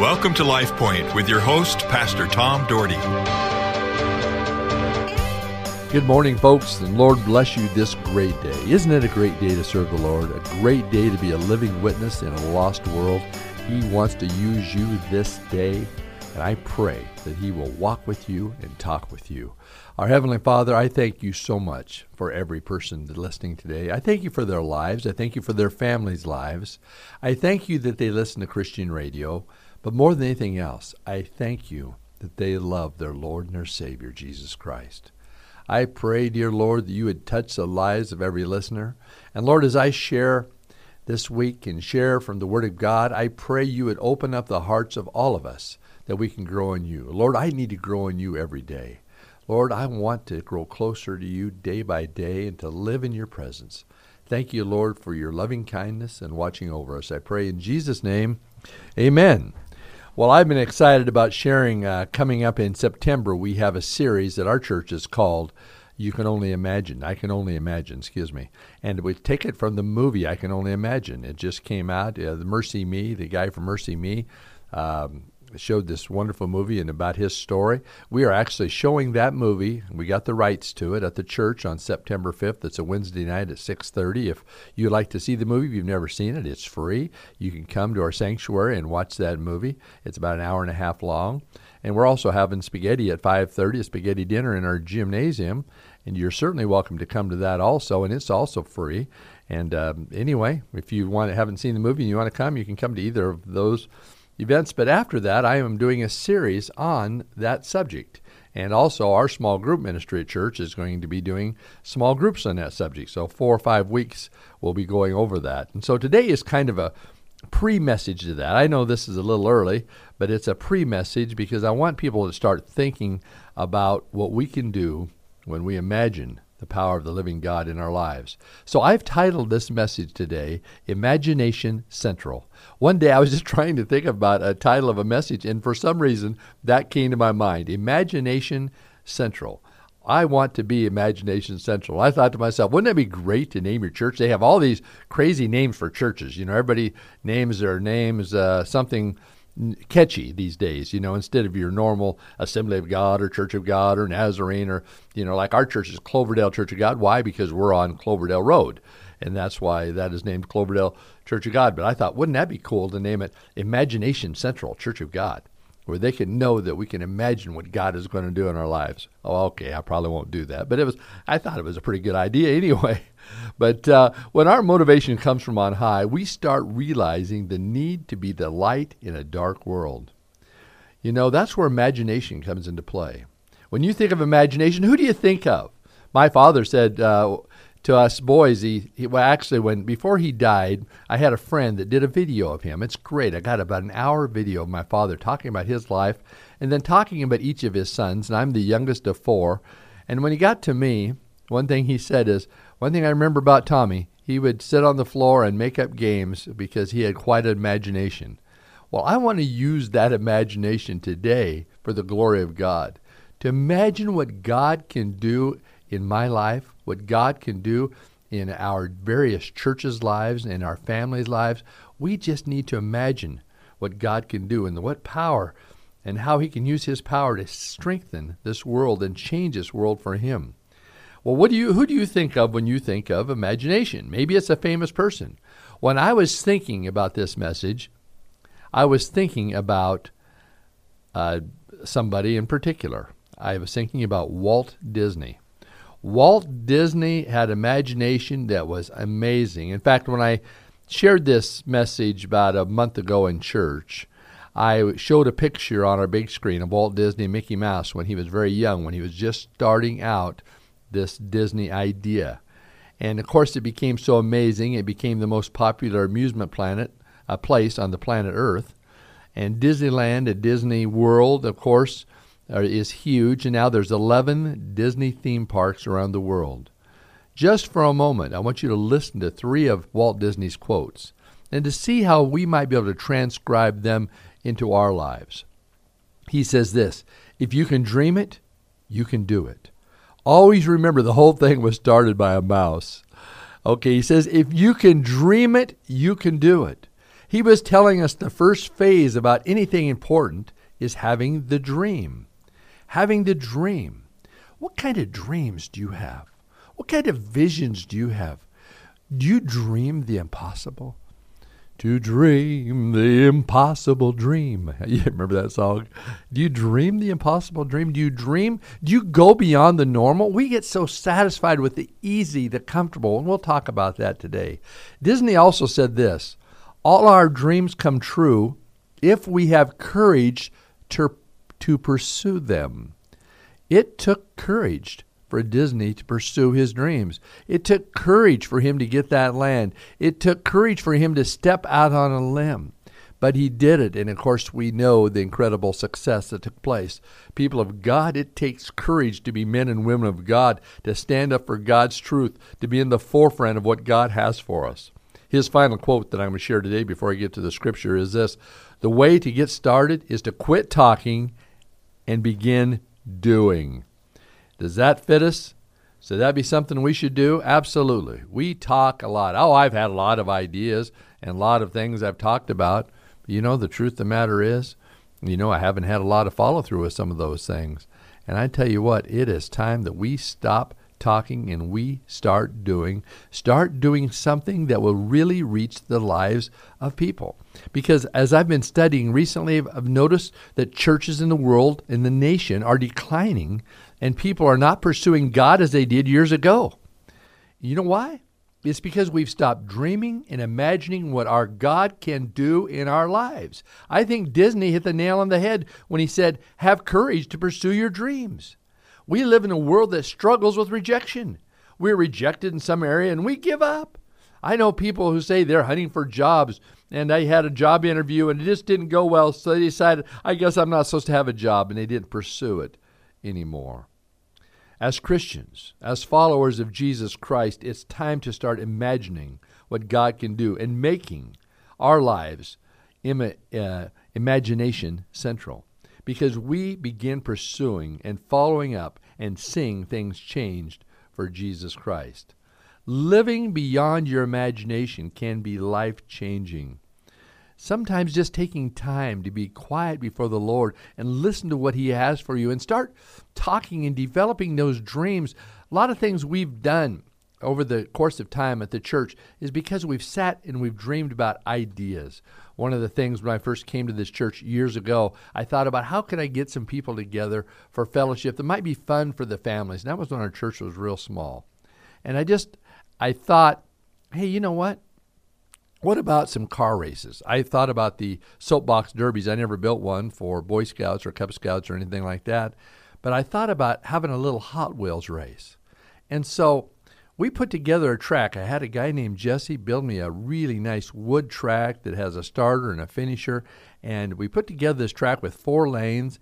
Welcome to Life Point with your host, Pastor Tom Dougherty. Good morning, folks, and Lord bless you this great day. Isn't it a great day to serve the Lord? A great day to be a living witness in a lost world. He wants to use you this day, and I pray that He will walk with you and talk with you. Our Heavenly Father, I thank you so much for every person listening today. I thank you for their lives. I thank you for their families' lives. I thank you that they listen to Christian radio. But more than anything else, I thank you that they love their Lord and their Savior, Jesus Christ. I pray, dear Lord, that you would touch the lives of every listener. And Lord, as I share this week and share from the Word of God, I pray you would open up the hearts of all of us that we can grow in you. Lord, I need to grow in you every day. Lord, I want to grow closer to you day by day and to live in your presence. Thank you, Lord, for your loving kindness and watching over us. I pray in Jesus' name, amen. Well, I've been excited about sharing. Uh, coming up in September, we have a series that our church is called You Can Only Imagine. I Can Only Imagine, excuse me. And we take it from the movie I Can Only Imagine. It just came out. Uh, the MercyMe, the guy from MercyMe, um, showed this wonderful movie and about his story. We are actually showing that movie. We got the rights to it at the church on September 5th. It's a Wednesday night at 6:30. If you'd like to see the movie, if you've never seen it, it's free. You can come to our sanctuary and watch that movie. It's about an hour and a half long. And we're also having spaghetti at 5:30, a spaghetti dinner in our gymnasium, and you're certainly welcome to come to that also, and it's also free. And um, anyway, if you want haven't seen the movie and you want to come, you can come to either of those events. But after that, I am doing a series on that subject. And also, our small group ministry at church is going to be doing small groups on that subject. So, four or five weeks we'll be going over that. And so, today is kind of a pre message to that. I know this is a little early, but it's a pre message because I want people to start thinking about what we can do when we imagine the power of the living God in our lives. So I've titled this message today, Imagination Central. One day I was just trying to think about a title of a message, and for some reason that came to my mind Imagination Central. I want to be Imagination Central. I thought to myself, wouldn't that be great to name your church? They have all these crazy names for churches. You know, everybody names their names uh, something catchy these days, you know, instead of your normal Assembly of God or Church of God or Nazarene or, you know, like our church is Cloverdale Church of God. Why? Because we're on Cloverdale Road. And that's why that is named Cloverdale Church of God. But I thought, wouldn't that be cool to name it Imagination Central Church of God? Where they can know that we can imagine what God is going to do in our lives. Oh, okay, I probably won't do that, but it was I thought it was a pretty good idea anyway. But uh, when our motivation comes from on high, we start realizing the need to be the light in a dark world. You know, that's where imagination comes into play. When you think of imagination, who do you think of? My father said uh, to us boys, he, he well, actually, when before he died, I had a friend that did a video of him. It's great. I got about an hour video of my father talking about his life and then talking about each of his sons. And I'm the youngest of four. And when he got to me, one thing he said is, one thing I remember about Tommy, he would sit on the floor and make up games because he had quite an imagination. Well, I want to use that imagination today for the glory of God. To imagine what God can do in my life, what God can do in our various churches' lives and our families' lives. We just need to imagine what God can do and what power and how He can use His power to strengthen this world and change this world for Him. Well, what do you who do you think of when you think of imagination? Maybe it's a famous person. When I was thinking about this message, I was thinking about uh, somebody in particular. I was thinking about Walt Disney. Walt Disney had imagination that was amazing. In fact, when I shared this message about a month ago in church, I showed a picture on our big screen of Walt Disney and Mickey Mouse when he was very young, when he was just starting out this Disney idea. And of course, it became so amazing, it became the most popular amusement planet, a place on the planet Earth. And Disneyland at Disney World, of course, is huge, and now there's 11 Disney theme parks around the world. Just for a moment, I want you to listen to three of Walt Disney's quotes and to see how we might be able to transcribe them into our lives. He says this If you can dream it, you can do it. Always remember the whole thing was started by a mouse. Okay, he says, if you can dream it, you can do it. He was telling us the first phase about anything important is having the dream. Having the dream. What kind of dreams do you have? What kind of visions do you have? Do you dream the impossible? To dream the impossible dream. You remember that song? Do you dream the impossible dream? Do you dream? Do you go beyond the normal? We get so satisfied with the easy, the comfortable, and we'll talk about that today. Disney also said this All our dreams come true if we have courage to, to pursue them. It took courage for Disney to pursue his dreams. It took courage for him to get that land. It took courage for him to step out on a limb. But he did it, and of course, we know the incredible success that took place. People of God, it takes courage to be men and women of God, to stand up for God's truth, to be in the forefront of what God has for us. His final quote that I'm going to share today before I get to the scripture is this The way to get started is to quit talking and begin doing. Does that fit us? Should that be something we should do? Absolutely. We talk a lot. Oh, I've had a lot of ideas and a lot of things I've talked about. You know, the truth of the matter is, you know, I haven't had a lot of follow through with some of those things. And I tell you what, it is time that we stop talking and we start doing. Start doing something that will really reach the lives of people. Because as I've been studying recently, I've noticed that churches in the world, in the nation, are declining and people are not pursuing God as they did years ago. You know why? It's because we've stopped dreaming and imagining what our God can do in our lives. I think Disney hit the nail on the head when he said, Have courage to pursue your dreams. We live in a world that struggles with rejection. We're rejected in some area and we give up. I know people who say they're hunting for jobs and they had a job interview and it just didn't go well, so they decided, I guess I'm not supposed to have a job, and they didn't pursue it anymore. As Christians, as followers of Jesus Christ, it's time to start imagining what God can do and making our lives Im- uh, imagination central. Because we begin pursuing and following up and seeing things changed for Jesus Christ. Living beyond your imagination can be life changing. Sometimes just taking time to be quiet before the Lord and listen to what He has for you and start talking and developing those dreams. A lot of things we've done over the course of time at the church is because we've sat and we've dreamed about ideas. One of the things when I first came to this church years ago, I thought about how can I get some people together for fellowship that might be fun for the families. And that was when our church was real small. And I just I thought, hey, you know what? What about some car races? I thought about the soapbox derbies. I never built one for Boy Scouts or Cub Scouts or anything like that, but I thought about having a little Hot Wheels race. And so we put together a track. I had a guy named Jesse build me a really nice wood track that has a starter and a finisher. And we put together this track with four lanes.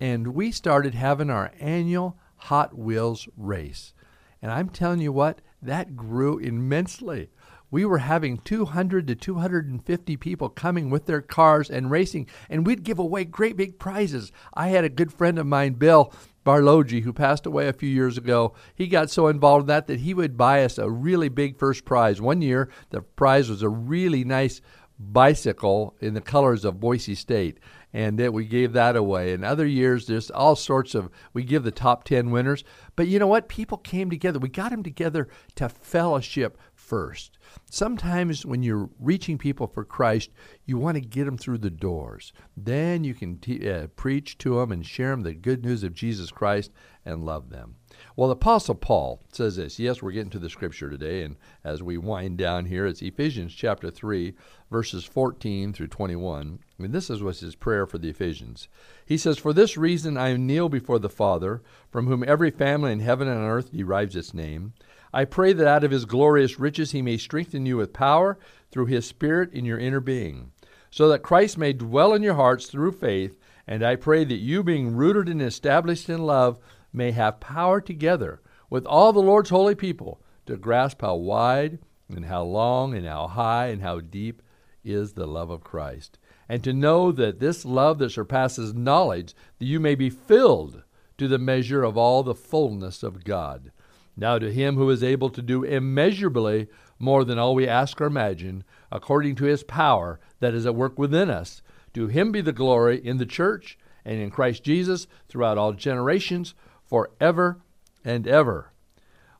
And we started having our annual Hot Wheels race. And I'm telling you what, that grew immensely we were having 200 to 250 people coming with their cars and racing, and we'd give away great big prizes. I had a good friend of mine, Bill Barlogi, who passed away a few years ago. He got so involved in that that he would buy us a really big first prize. One year, the prize was a really nice bicycle in the colors of Boise State and that we gave that away. In other years, there's all sorts of, we give the top 10 winners. But you know what? People came together. We got them together to fellowship first. Sometimes when you're reaching people for Christ, you want to get them through the doors. Then you can uh, preach to them and share them the good news of Jesus Christ and love them. Well, the Apostle Paul says this. Yes, we're getting to the scripture today, and as we wind down here, it's Ephesians chapter 3, verses 14 through 21. I mean, this is what's his prayer for the Ephesians. He says, For this reason I kneel before the Father, from whom every family in heaven and on earth derives its name. I pray that out of his glorious riches he may strengthen you with power through his Spirit in your inner being, so that Christ may dwell in your hearts through faith. And I pray that you, being rooted and established in love, may have power together with all the Lord's holy people to grasp how wide and how long and how high and how deep is the love of Christ. And to know that this love that surpasses knowledge, that you may be filled to the measure of all the fullness of God. Now to him who is able to do immeasurably more than all we ask or imagine, according to his power that is at work within us, to him be the glory in the church and in Christ Jesus throughout all generations, forever and ever.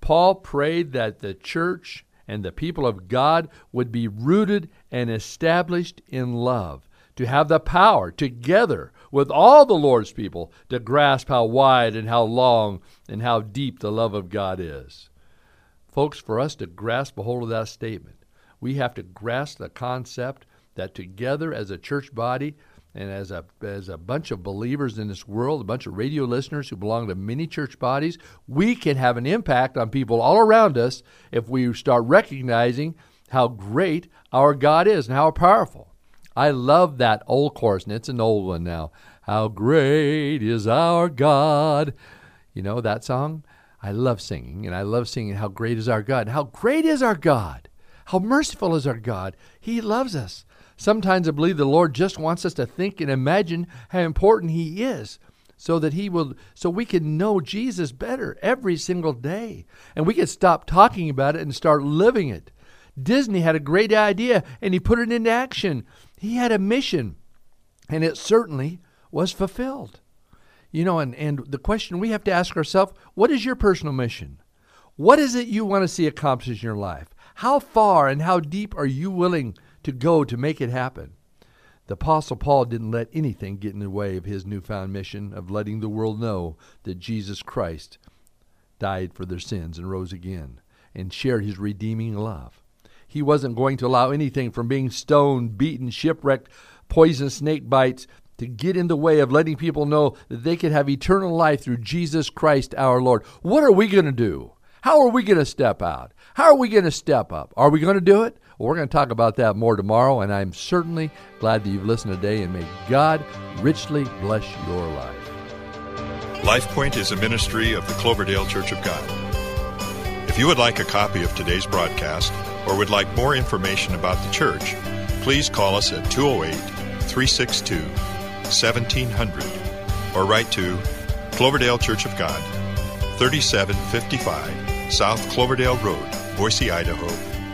Paul prayed that the church and the people of God would be rooted and established in love, to have the power together with all the Lord's people to grasp how wide and how long and how deep the love of God is. Folks, for us to grasp a hold of that statement, we have to grasp the concept that together as a church body and as a as a bunch of believers in this world, a bunch of radio listeners who belong to many church bodies, we can have an impact on people all around us if we start recognizing how great our God is and how powerful. I love that old chorus, and it's an old one now. How great is our God. You know that song? I love singing, and I love singing How Great is Our God. How great is our God! How merciful is our God! He loves us. Sometimes I believe the Lord just wants us to think and imagine how important He is so that he will so we can know Jesus better every single day and we can stop talking about it and start living it. Disney had a great idea and he put it into action. He had a mission and it certainly was fulfilled. You know, and, and the question we have to ask ourselves what is your personal mission? What is it you want to see accomplished in your life? How far and how deep are you willing to go to make it happen? The Apostle Paul didn't let anything get in the way of his newfound mission of letting the world know that Jesus Christ died for their sins and rose again and shared his redeeming love. He wasn't going to allow anything from being stoned, beaten, shipwrecked, poisonous snake bites to get in the way of letting people know that they could have eternal life through Jesus Christ our Lord. What are we going to do? How are we going to step out? How are we going to step up? Are we going to do it? Well, we're going to talk about that more tomorrow, and I'm certainly glad that you've listened today, and may God richly bless your life. LifePoint is a ministry of the Cloverdale Church of God. If you would like a copy of today's broadcast or would like more information about the church, please call us at 208 362 1700 or write to Cloverdale Church of God, 3755 South Cloverdale Road, Boise, Idaho